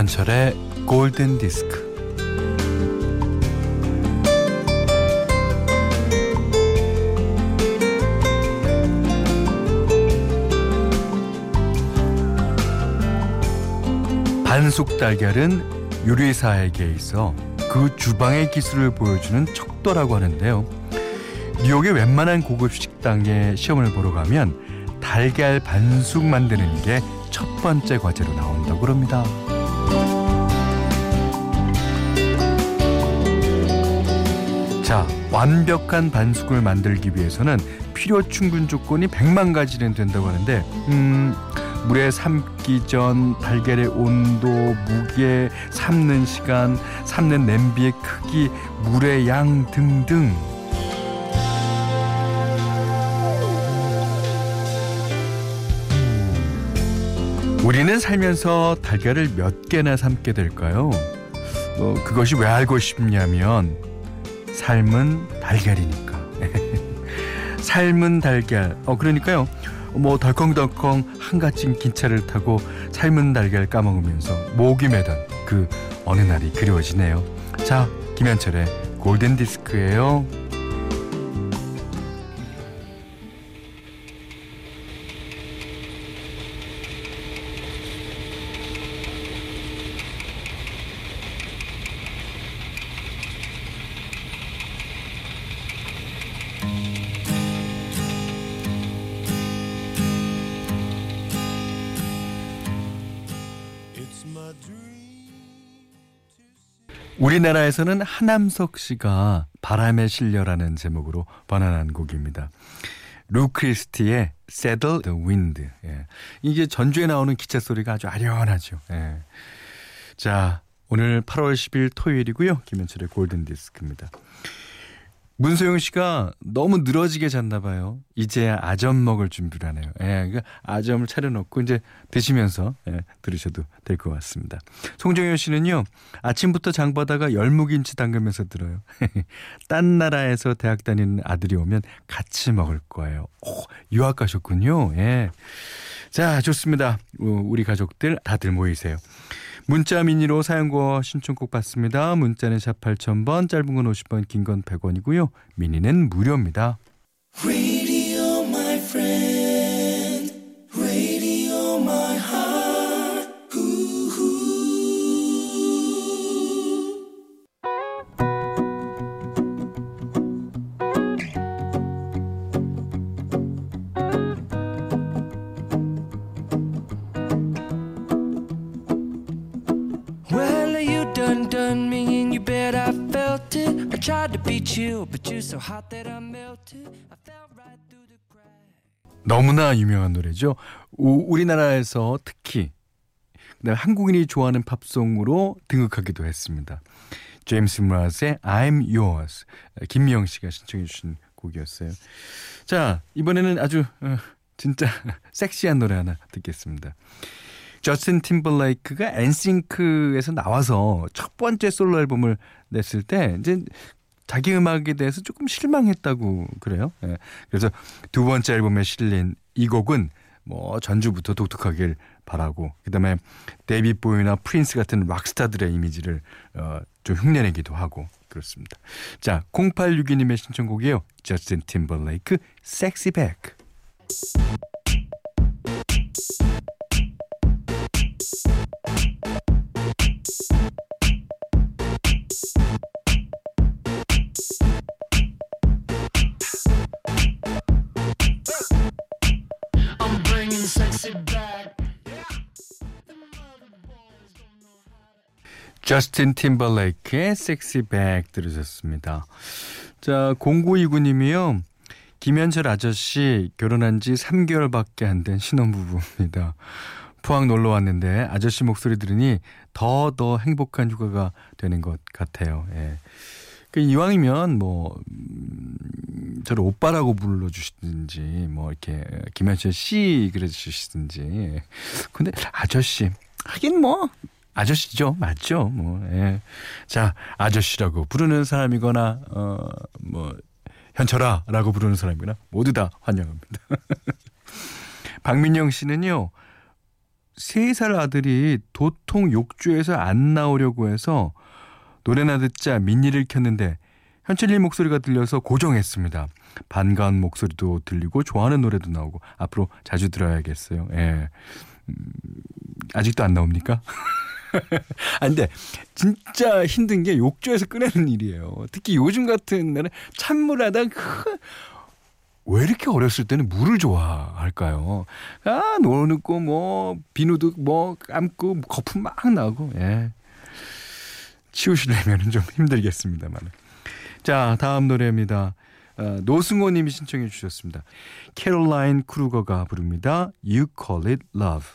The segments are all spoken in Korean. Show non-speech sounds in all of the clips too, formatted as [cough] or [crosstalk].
김현철의 골든 디스크. 반숙 달걀은 요리사에게 있어 그 주방의 기술을 보여주는 척도라고 하는데요. 뉴욕의 웬만한 고급 식당에 시험을 보러 가면 달걀 반숙 만드는 게 첫 번째 과제로 나온다고 그럽니다. 자, 완벽한 반숙을 만들기 위해서는 필요 충분 조건이 100만 가지는 된다고 하는데 음, 물에 삶기 전 달걀의 온도, 무게, 삶는 시간, 삶는 냄비의 크기, 물의 양 등등 우리는 살면서 달걀을 몇 개나 삶게 될까요? 어, 그것이 왜 알고 싶냐면 삶은 달걀이니까. [laughs] 삶은 달걀. 어 그러니까요. 뭐 덜컹덜컹 한가진 기차를 타고 삶은 달걀 까먹으면서 목이 매던 그 어느 날이 그리워지네요. 자, 김현철의 골든 디스크예요. 우리나라에서는 하남석 씨가 바람에 실려라는 제목으로 번안한 곡입니다. 루크리스티의 Saddle the Wind. 예. 이게 전주에 나오는 기차 소리가 아주 아련하죠. 예. 자, 오늘 8월 10일 토요일이고요. 김현철의 골든 디스크입니다. 문소영 씨가 너무 늘어지게 잤나 봐요. 이제 아점 먹을 준비를 하네요. 예, 그 아점을 차려놓고 이제 드시면서 예, 들으셔도 될 것 같습니다. 송정현 씨는요. 아침부터 장 보다가 열무김치 담그면서 들어요. [laughs] 딴 나라에서 대학 다니는 아들이 오면 같이 먹을 거예요. 오, 유학 가셨군요. 예. 자, 좋습니다. 우리 가족들 다들 모이세요. 문자 미니로 사연과 신청곡 받습니다. 문자는 샵 8000번, 짧은 건 50원, 긴건 100원이고요. 미니는 무료입니다. Tried to beat you, but you're so hot that I melted. I. 너무나 유명한 노래죠. 우, 우리나라에서 특히 한국인이 좋아하는 팝송으로 등극하기도 했습니다. 제임스 브라스의 I'm Yours 김미영 씨가 신청해 주신 곡이었어요. 자 이번에는 아주 어, 진짜 [laughs] 섹시한 노래 하나 듣겠습니다. 저스틴 팀벌레이크가 엔싱크에서 나와서 첫 번째 솔로 앨범을 냈을 때 이제 자기 음악에 대해서 조금 실망했다고 그래요. 예. 그래서 두 번째 앨범에 실린 이 곡은 뭐 전주부터 독특하길 바라고 그다음에 데이비드 보위나 프린스 같은 락스타들의 이미지를 어, 좀 흉내내기도 하고 그렇습니다. 자, 0862님의 신청곡이에요. 저스틴 팀버레이크 Sexy Back. 저스틴 팀벌레이크의 섹시백 들으셨습니다. 자, 0929님이요. 김현철 아저씨 결혼한 지 3개월밖에 안 된 신혼부부입니다. 포항 놀러 왔는데 아저씨 목소리 들으니 더더 행복한 휴가가 되는 것 같아요. 예. 그 이왕이면 뭐 음, 저를 오빠라고 불러주시든지 뭐 이렇게 김현철 씨 그래주시든지 근데 아저씨 하긴 뭐 아저씨죠. 맞죠. 뭐, 예. 자, 아저씨라고 부르는 사람이거나, 어, 뭐, 현철아 라고 부르는 사람이거나 모두 다 환영합니다. [laughs] 박민영 씨는요, 세살 아들이 도통 욕조에서 안 나오려고 해서 노래나 듣자 민니를 켰는데 현철님 목소리가 들려서 고정했습니다. 반가운 목소리도 들리고 좋아하는 노래도 나오고 앞으로 자주 들어야겠어요. 예. 음, 아직도 안 나옵니까? [laughs] 아 근데 진짜 힘든 게 욕조에서 꺼내는 일이에요. 특히 요즘 같은 날에 찬물하다 왜 이렇게 어렸을 때는 물을 좋아할까요? 아 노는고 뭐 비누도 뭐 감고 거품 막 나고 예. 치우시려면 좀 힘들겠습니다만. 자 다음 노래입니다. 어, 노승호 님이 신청해 주셨습니다. 캐롤라인 크루거가 부릅니다. You Call It Love.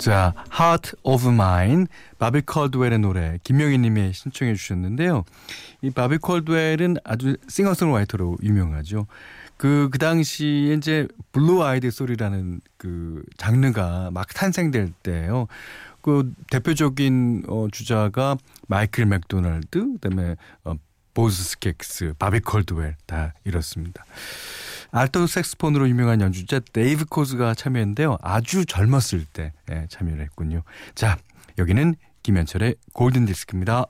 자, Heart of Mine, 바비 콜드웰의 노래 김명희 님이 신청해 주셨는데요. 이 바비 콜드웰은 아주 싱어송라이터로 유명하죠. 그, 그 당시에 이제 blue-eyed soul이라는 그 장르가 막 탄생될 때예요. 그 대표적인 어, 주자가 마이클 맥도날드, 그 다음에 어, 보즈 스캑스, 바비 콜드웰 다 이렇습니다. 알토 색스폰으로 유명한 연주자 데이브 코즈가 참여했는데요. 아주 젊었을 때 예, 참여를 했군요. 자, 여기는 김현철의 골든 디스크입니다.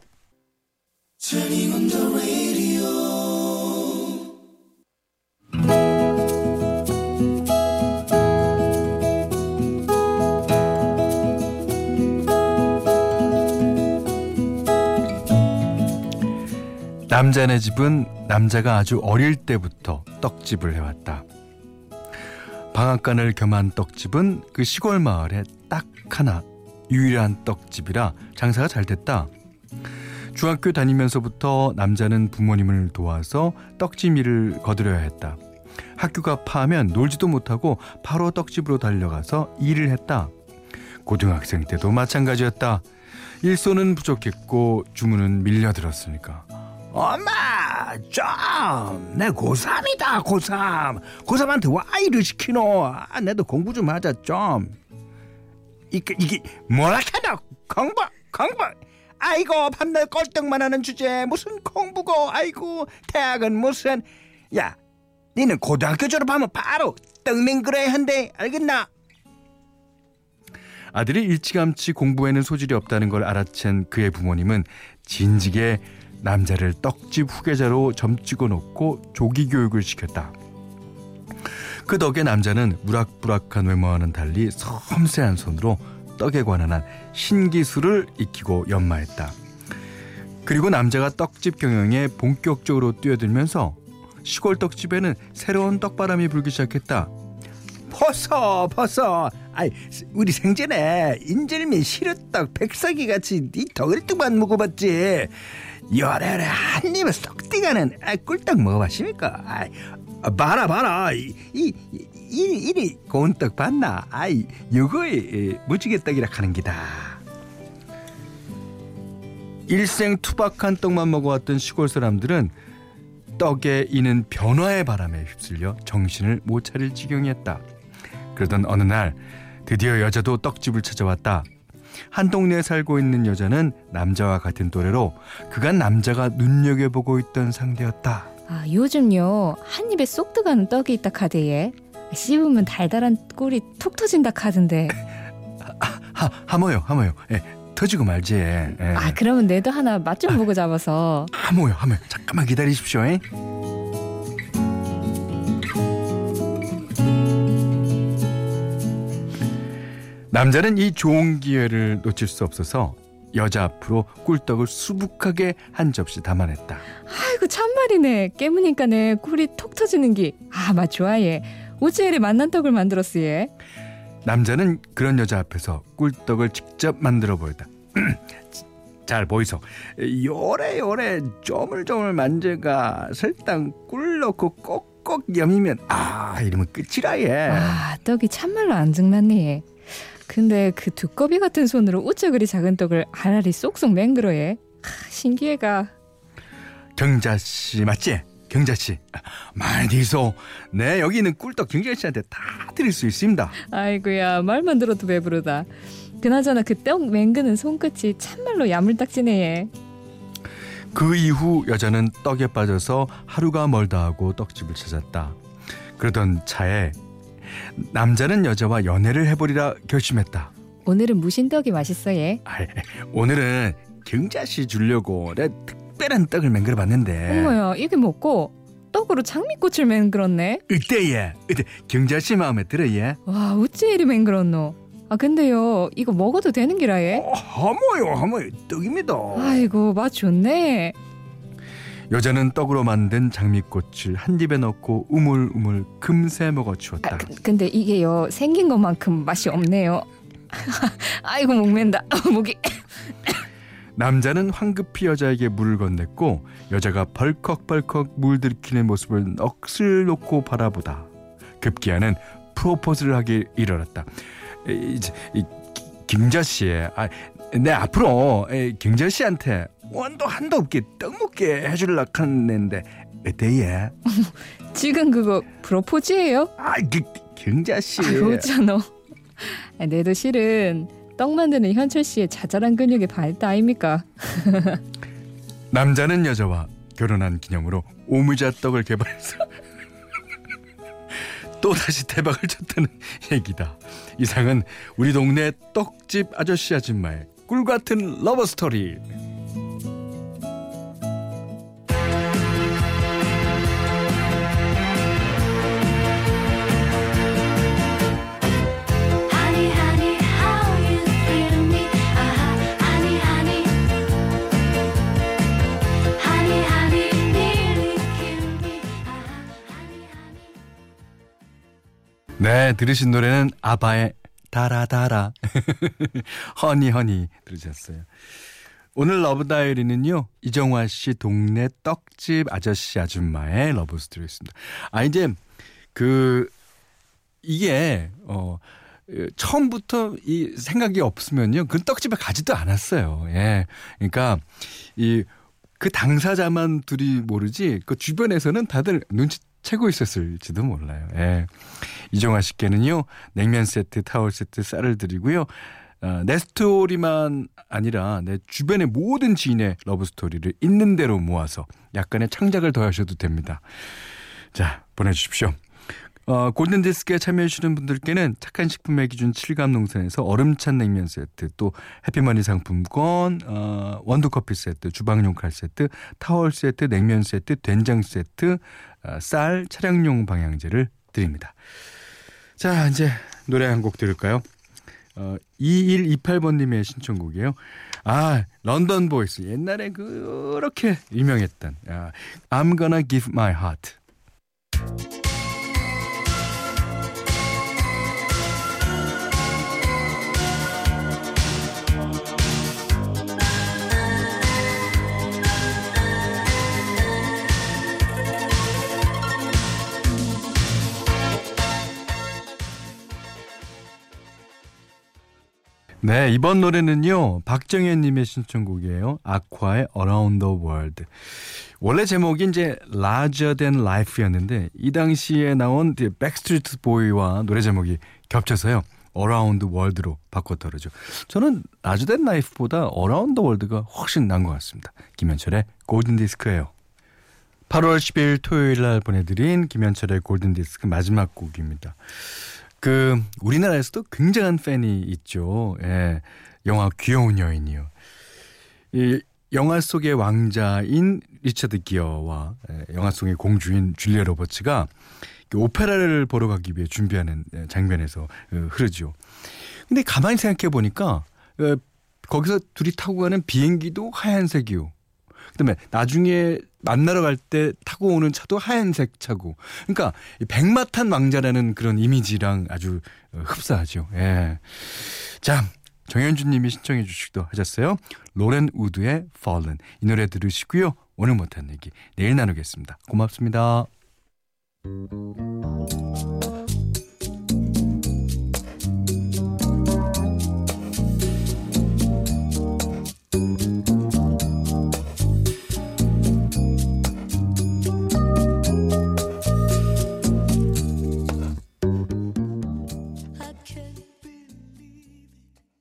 남자네 집은 남자가 아주 어릴 때부터 떡집을 해왔다. 방앗간을 겸한 떡집은 그 시골 마을에 딱 하나 유일한 떡집이라 장사가 잘 됐다. 중학교 다니면서부터 남자는 부모님을 도와서 떡집 일을 거들여야 했다. 학교가 파면 놀지도 못하고 바로 떡집으로 달려가서 일을 했다. 고등학생 때도 마찬가지였다. 일손은 부족했고 주문은 밀려들었으니까 엄마 좀내 고3이다 고3 고3한테 와 일을 시키노. 아, 내도 공부 좀 하자 좀. 이게, 이게 뭐라 카노? 공부 공부. 아이고 밤낮 꼴등만 하는 주제. 무슨 공부고? 아이고 대학은 무슨? 야 니는 고등학교 졸업하면 바로 떡맹그래야 한대. 알겠나? 아들이 일찌감치 공부에는 소질이 없다는 걸 알아챈 그의 부모님은 진지게 남자를 떡집 후계자로 점찍어 놓고 조기 교육을 시켰다. 그 덕에 남자는 무락부락한 외모와는 달리 섬세한 손으로 떡에 관한 한 신기술을 익히고 연마했다. 그리고 남자가 떡집 경영에 본격적으로 뛰어들면서 시골 떡집에는 새로운 떡바람이 불기 시작했다. 벗어 벗어 아이 우리 생전에 인절미 시루떡 백사기 같이 니 덩어리떡만 먹어봤지 열애를 한 입에 쏙 뛰가는 꿀떡 먹어봤습니까? 아이, 봐라 봐라 이, 이, 이, 이리 고운 떡 봤나? 아이 이거에 무지개 떡이라 하는 기다 일생 투박한 떡만 먹어왔던 시골 사람들은 떡에 이는 변화의 바람에 휩쓸려 정신을 못 차릴 지경이었다. 그러던 어느 날 드디어 여자도 떡집을 찾아왔다. 한 동네에 살고 있는 여자는 남자와 같은 또래로 그간 남자가 눈여겨보고 있던 상대였다. 아, 요즘요 한 입에 쏙 들어가는 떡이 있다 카드에 씹으면 달달한 꿀이 톡 터진다 카던데. [laughs] 아, 하, 하모요 하모요. 예, 터지고 말지. 예. 아 그러면 내도 하나 맛 좀 보고 잡아서. 하모요 하모요. 잠깐만 기다리십시오. 예? 남자는 이 좋은 기회를 놓칠 수 없어서 여자 앞으로 꿀떡을 수북하게 한 접시 담아냈다. 아이고 참말이네. 깨무니까네 꿀이 톡 터지는 기. 아, 맛 좋아해. 오지엘이 만난 떡을 만들었어 얘. 남자는 그런 여자 앞에서 꿀떡을 직접 만들어 보였다. [clears throat] 잘 보이소. 요래 요래 쪼물쪼물 만져가 설탕 꿀 넣고 꼭꼭 여미면 아 이러면 끝이라 얘. 아 떡이 참말로 안 증났네. 근데 그 두꺼비 같은 손으로 우짜 그리 작은 떡을 알알이 쏙쏙 맹그러해. 하, 신기해가. 정자 씨 맞지? 경자 씨 많이 소. 네 여기 있는 꿀떡 경자 씨한테 다 드릴 수 있습니다. 아이고야 말만 들어도 배부르다. 그나저나 그 떡 맹그는 손끝이 참말로 야물딱지네. 그 이후 여자는 떡에 빠져서 하루가 멀다 하고 떡집을 찾았다. 그러던 차에 남자는 여자와 연애를 해보리라 결심했다. 오늘은 무신떡이 맛있어 얘. 아, 오늘은 경자 씨 주려고 내 특별한 떡을 맹글어 봤는데. 어머야 이게 뭐고 떡으로 장미꽃을 맹글었네. 으때 경자 씨 마음에 들어 예. 와 어찌 이리 맹글었노. 아 근데요 이거 먹어도 되는 기라 얘? 어, 하모요 하모요 떡입니다. 아이고 맛 좋네. 여자는 떡으로 만든 장미꽃을 한 입에 넣고 우물우물 금세 먹어치웠다. 아, 그, 근데 이게요 생긴 것만큼 맛이 없네요. [laughs] 아이고 목맨다 목이. 남자는 황급히 여자에게 물을 건넸고 여자가 벌컥벌컥 물들키는 모습을 넋을 놓고 바라보다 급기야는 프로포즈를 하기 일어났다. 이제 김자 씨, 아, 내 앞으로 김자 씨한테 원도 한도 없게 떡 먹게 해줄라 하는데 어때예? [laughs] 지금 그거 프로포즈예요? 아, 그, 경자 씨. 아, 어쩌노. 내도 실은 떡 만드는 현철 씨의 자잘한 근육의 발달 아닙니까? [laughs] 남자는 여자와 결혼한 기념으로 오무자 떡을 개발해서 [laughs] 또 다시 대박을 쳤다는 얘기다. 이상은 우리 동네 떡집 아저씨 아줌마의 꿀 같은 러버 스토리. 네, 들으신 노래는 아바의 다라다라 [laughs] Honey Honey 들으셨어요. 오늘 Love Diary는요 이정화 씨 동네 떡집 아저씨 아줌마의 love story였습니다. 아 이제 그 이게 어 처음부터 이 생각이 없으면요 그 떡집에 가지도 않았어요. 예, 그러니까 이 그 당사자만 둘이 모르지 그 주변에서는 다들 눈치 채고 있었을지도 몰라요. 예. 이정아 씨께는요, 냉면 세트, 타월 세트, 쌀을 드리고요. 어, 내 스토리만 아니라 내 주변의 모든 지인의 love story를 있는 대로 모아서 약간의 창작을 더하셔도 됩니다. 자, 보내주십시오. 어, 골든디스크에 참여해주시는 분들께는 착한 식품의 기준 칠갑농산에서 얼음찬 냉면 세트, 또 해피머니 상품권, 어, 원두커피 세트, 주방용 칼 세트, 타월 세트, 냉면 세트, 된장 세트, 어, 쌀, 차량용 방향제를 드립니다. 자, 이제 노래 한 곡 들을까요? 어, 2128번님의 신청곡이에요. 아, 런던 보이스. 옛날에 그렇게 유명했던. 아, I'm gonna give my heart. 네, 이번 노래는요. 박정현 님의 신청곡이에요. 아쿠아의 Around the World. 원래 제목이 이제 Larger Than Life였는데 이 당시에 나온 백스트리트 보이즈와 노래 제목이 겹쳐서요. Around the World로 바꿨더라죠. 저는 Larger Than Life보다 Around the World가 훨씬 나은 것 같습니다. 김현철의 골든 디스크예요. 8월 10일 토요일 날 보내드린 김현철의 골든 디스크 마지막 곡입니다. 그 우리나라에서도 굉장한 팬이 있죠. 예. 영화 귀여운 여인이요. 이 영화 속의 왕자인 리처드 기어와 예, 영화 속의 공주인 줄리아 로버츠가 오페라를 보러 가기 위해 준비하는 예, 장면에서 어, 흐르죠. 근데 가만히 생각해 보니까 어, 거기서 둘이 타고 가는 비행기도 하얀색이요. 그다음에 나중에 만나러 갈 때 타고 오는 차도 하얀색 차고. 그러니까 백마탄 왕자라는 그런 이미지랑 아주 어, 흡사하죠. 예. 자, 정현준 님이 신청해 주시기도 하셨어요. 로렌 우드의 Fallen. 이 노래 들으시고요. 오늘 못한 얘기 내일 나누겠습니다. 고맙습니다.